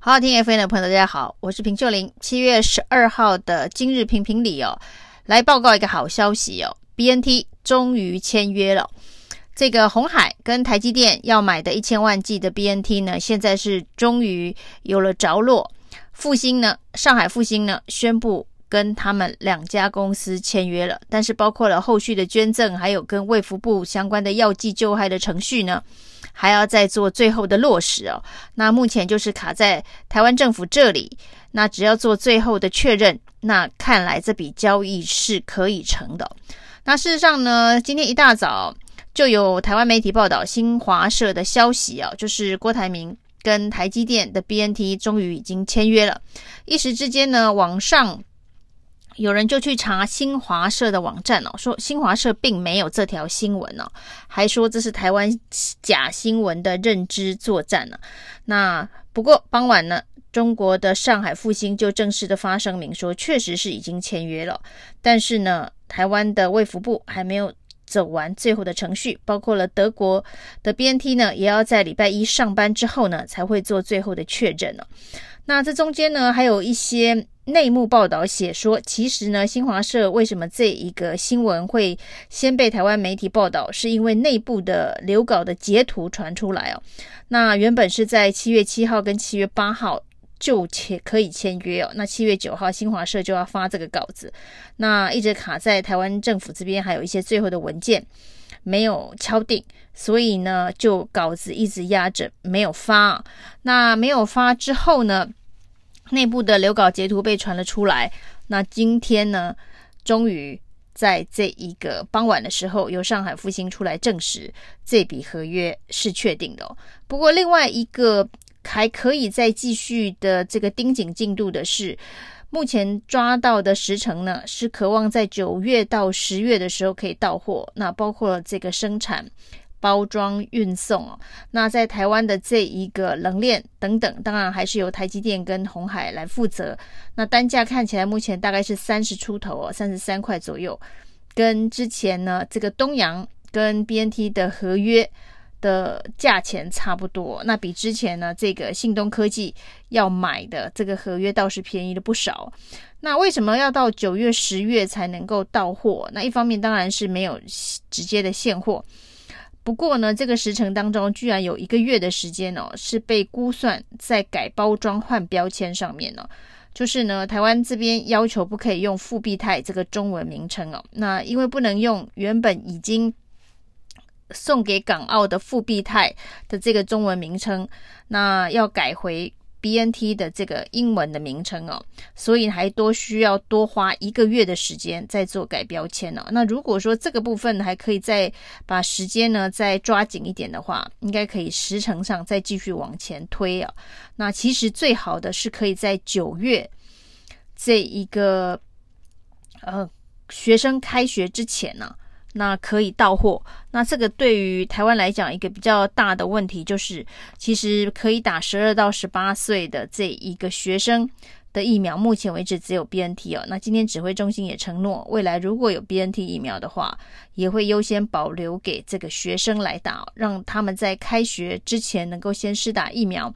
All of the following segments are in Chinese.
好好听 F N 的朋友，大家好，我是平秀玲。七月十二号的今日评评理哦，来报告一个好消息哦，BNT 终于签约了。这个红海跟台积电要买的一千万剂的 BNT 呢，现在是终于有了着落。复兴呢，上海复兴呢，宣布跟他们两家公司签约了，但是包括了后续的捐赠，还有跟卫福部相关的药剂救害的程序呢。还要再做最后的落实哦，那目前就是卡在台湾政府这里，那只要做最后的确认，那看来这笔交易是可以成的。那事实上呢，今天一大早就有台湾媒体报道新华社的消息啊，就是郭台铭跟台积电的 BNT 终于已经签约了，一时之间呢，网上。有人就去查新华社的网站哦，说新华社并没有这条新闻哦，还说这是台湾假新闻的认知作战呢。那不过傍晚呢，中国的上海复星就正式的发声明说，确实是已经签约了，但是呢，台湾的卫福部还没有走完最后的程序，包括了德国的 BNT 呢，也要在礼拜一上班之后呢，才会做最后的确认呢。那这中间呢，还有一些。内幕报道写说，其实呢，新华社为什么这一个新闻会先被台湾媒体报道，是因为内部的留稿的截图传出来哦。那原本是在七月七号跟七月八号就签可以签约哦，那七月九号新华社就要发这个稿子，那一直卡在台湾政府这边，还有一些最后的文件没有敲定，所以呢，就稿子一直压着没有发。那没有发之后呢，内部的留稿截图被传了出来，那今天呢，终于在这一个傍晚的时候，由上海复兴出来证实这笔合约是确定的。不过，另外一个还可以再继续的这个盯紧进度的是，目前抓到的时程呢，是渴望在九月到十月的时候可以到货，那包括了这个生产。包装运送哦，那在台湾的这一个冷链等等，当然还是由台积电跟鸿海来负责。那单价看起来目前大概是三十出头哦，三十三块左右，跟之前呢这个东阳跟 BNT 的合约的价钱差不多。那比之前呢这个信东科技要买的这个合约倒是便宜了不少。那为什么要到九月、十月才能够到货？那一方面当然是没有直接的现货。不过呢，这个时程当中居然有一个月的时间哦，是被估算在改包装换标签上面呢、哦。就是呢，台湾这边要求不可以用富必泰这个中文名称哦。那因为不能用原本已经送给港澳的富必泰的这个中文名称，那要改回。BNT 的这个英文的名称哦，所以还多需要多花一个月的时间再做改标签哦。那如果说这个部分还可以再把时间呢再抓紧一点的话，应该可以时程上再继续往前推啊。那其实最好的是可以在九月这一个呃学生开学之前呢、那可以到货，那这个对于台湾来讲，一个比较大的问题就是，其实可以打十二到十八岁的这一个学生的疫苗，目前为止只有 BNT 哦。那今天指挥中心也承诺，未来如果有 BNT 疫苗的话，也会优先保留给这个学生来打，让他们在开学之前能够先施打疫苗。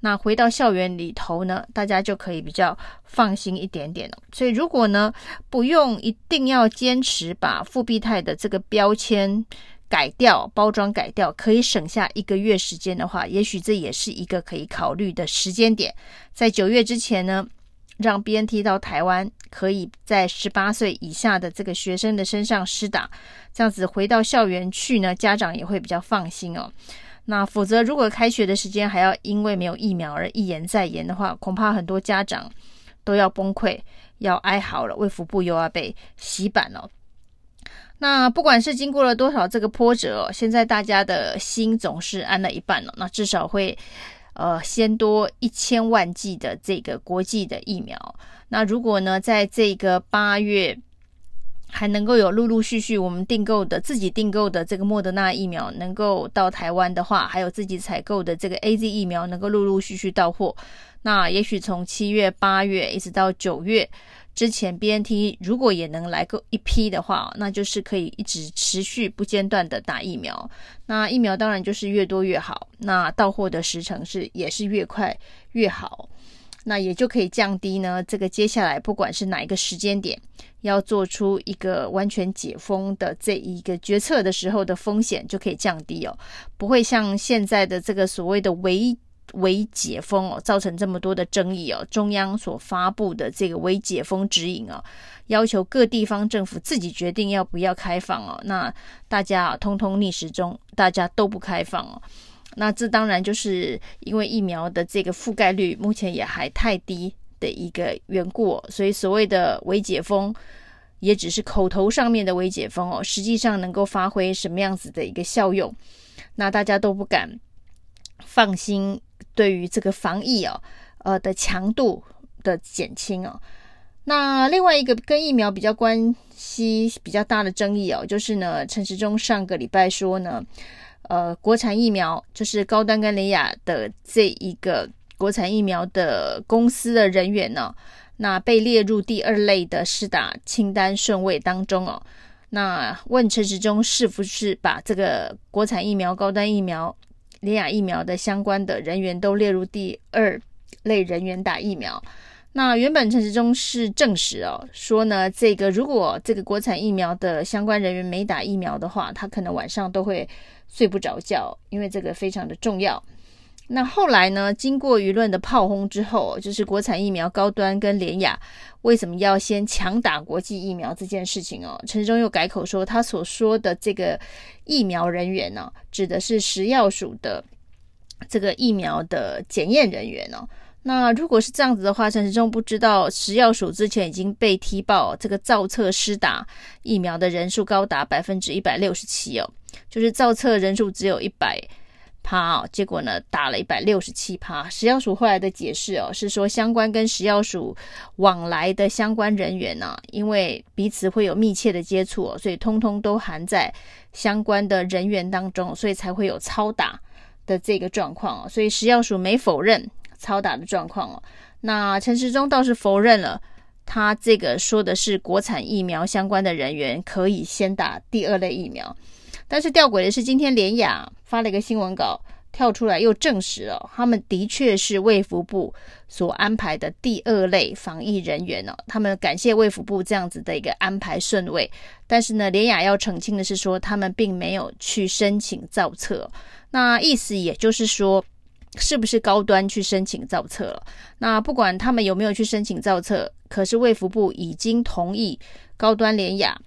那回到校园里头呢，大家就可以比较放心一点点了。所以如果呢，不用一定要坚持把复必泰的这个标签改掉、包装改掉，可以省下一个月时间的话，也许这也是一个可以考虑的时间点。在九月之前呢，让 BNT 到台湾，可以在十八岁以下的这个学生的身上施打，这样子回到校园去呢，家长也会比较放心哦。那否则，如果开学的时间还要因为没有疫苗而一延再延的话，恐怕很多家长都要崩溃，要哀嚎了。为福部又要被洗版了。那不管是经过了多少这个波折，现在大家的心总是安了一半了。那至少会呃先多一千万剂的这个国际的疫苗。那如果呢，在这个八月。还能够有陆陆续续我们订购的自己订购的这个莫德纳疫苗能够到台湾的话，还有自己采购的这个 AZ 疫苗能够陆陆续续到货，那也许从七月、八月一直到九月之前 BNT 如果也能来个一批的话，那就是可以一直持续不间断的打疫苗。那疫苗当然就是越多越好，那到货的时程是也是越快越好。那也就可以降低呢，这个接下来不管是哪一个时间点，要做出一个完全解封的这一个决策的时候的风险就可以降低哦，不会像现在的这个所谓的微微解封哦，造成这么多的争议哦。中央所发布的这个微解封指引哦，要求各地方政府自己决定要不要开放哦，那大家通通逆时钟，大家都不开放哦。那这当然就是因为疫苗的这个覆盖率目前也还太低的一个缘故，所以所谓的微解封也只是口头上面的微解封哦，实际上能够发挥什么样子的一个效用，那大家都不敢放心。对于这个防疫哦，呃的强度的减轻哦，那另外一个跟疫苗比较关系比较大的争议哦，就是呢，陈时中上个礼拜说呢。呃，国产疫苗就是高端跟联雅的这一个国产疫苗的公司的人员呢，那被列入第二类的试打清单顺位当中哦。那问陈时中是不是把这个国产疫苗、高端疫苗、联雅疫苗的相关的人员都列入第二类人员打疫苗？那原本陈时中是证实哦，说呢，这个如果这个国产疫苗的相关人员没打疫苗的话，他可能晚上都会。睡不着觉，因为这个非常的重要。那后来呢，经过舆论的炮轰之后，就是国产疫苗高端跟联雅为什么要先强打国际疫苗这件事情哦，陈时中又改口说，他所说的这个疫苗人员呢，指的是食药署的这个疫苗的检验人员哦。那如果是这样子的话，陈时中不知道食药署之前已经被踢爆，这个造册施打疫苗的人数高达百分之一百六十七哦。就是造册人数只有一百趴哦，结果呢打了一百六十七趴。食药署后来的解释哦，是说相关跟食药署往来的相关人员呢、啊，因为彼此会有密切的接触哦，所以通通都含在相关的人员当中，所以才会有超打的这个状况哦。所以食药署没否认超打的状况哦。那陈时中倒是否认了，他这个说的是国产疫苗相关的人员可以先打第二类疫苗。但是吊诡的是，今天联雅发了一个新闻稿，跳出来又证实了，他们的确是卫福部所安排的第二类防疫人员哦。他们感谢卫福部这样子的一个安排顺位，但是呢，联雅要澄清的是说，他们并没有去申请造册。那意思也就是说，是不是高端去申请造册了？那不管他们有没有去申请造册，可是卫福部已经同意高端联雅。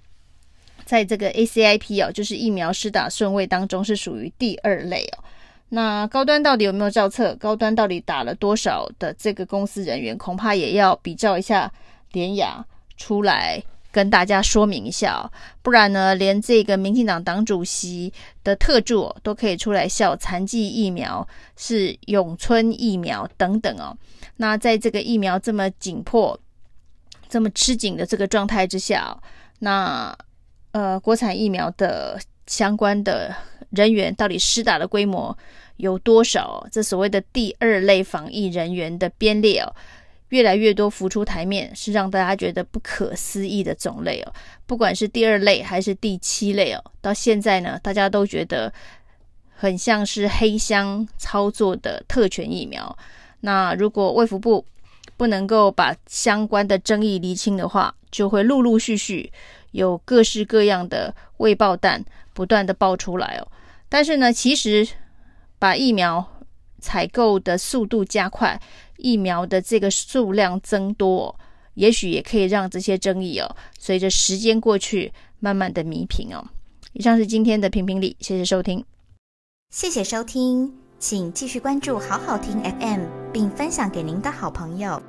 在这个 ACIP 哦，就是疫苗施打顺位当中是属于第二类哦。那高端到底有没有造册？高端到底打了多少的这个公司人员？恐怕也要比照一下联雅出来跟大家说明一下哦。不然呢，连这个民进党党主席的特助都可以出来笑残疾疫苗是永春疫苗等等哦。那在这个疫苗这么紧迫、这么吃紧的这个状态之下，那。呃，国产疫苗的相关的人员到底施打的规模有多少？这所谓的第二类防疫人员的编列哦，越来越多浮出台面，是让大家觉得不可思议的种类哦。不管是第二类还是第七类哦，到现在呢，大家都觉得很像是黑箱操作的特权疫苗。那如果卫福部不能够把相关的争议厘清的话，就会陆陆续续。有各式各样的未爆弹不断的爆出来哦，但是呢，其实把疫苗采购的速度加快，疫苗的这个数量增多，也许也可以让这些争议哦，随着时间过去，慢慢的弥平哦。以上是今天的评评理，谢谢收听，谢谢收听，请继续关注好好听 FM，并分享给您的好朋友。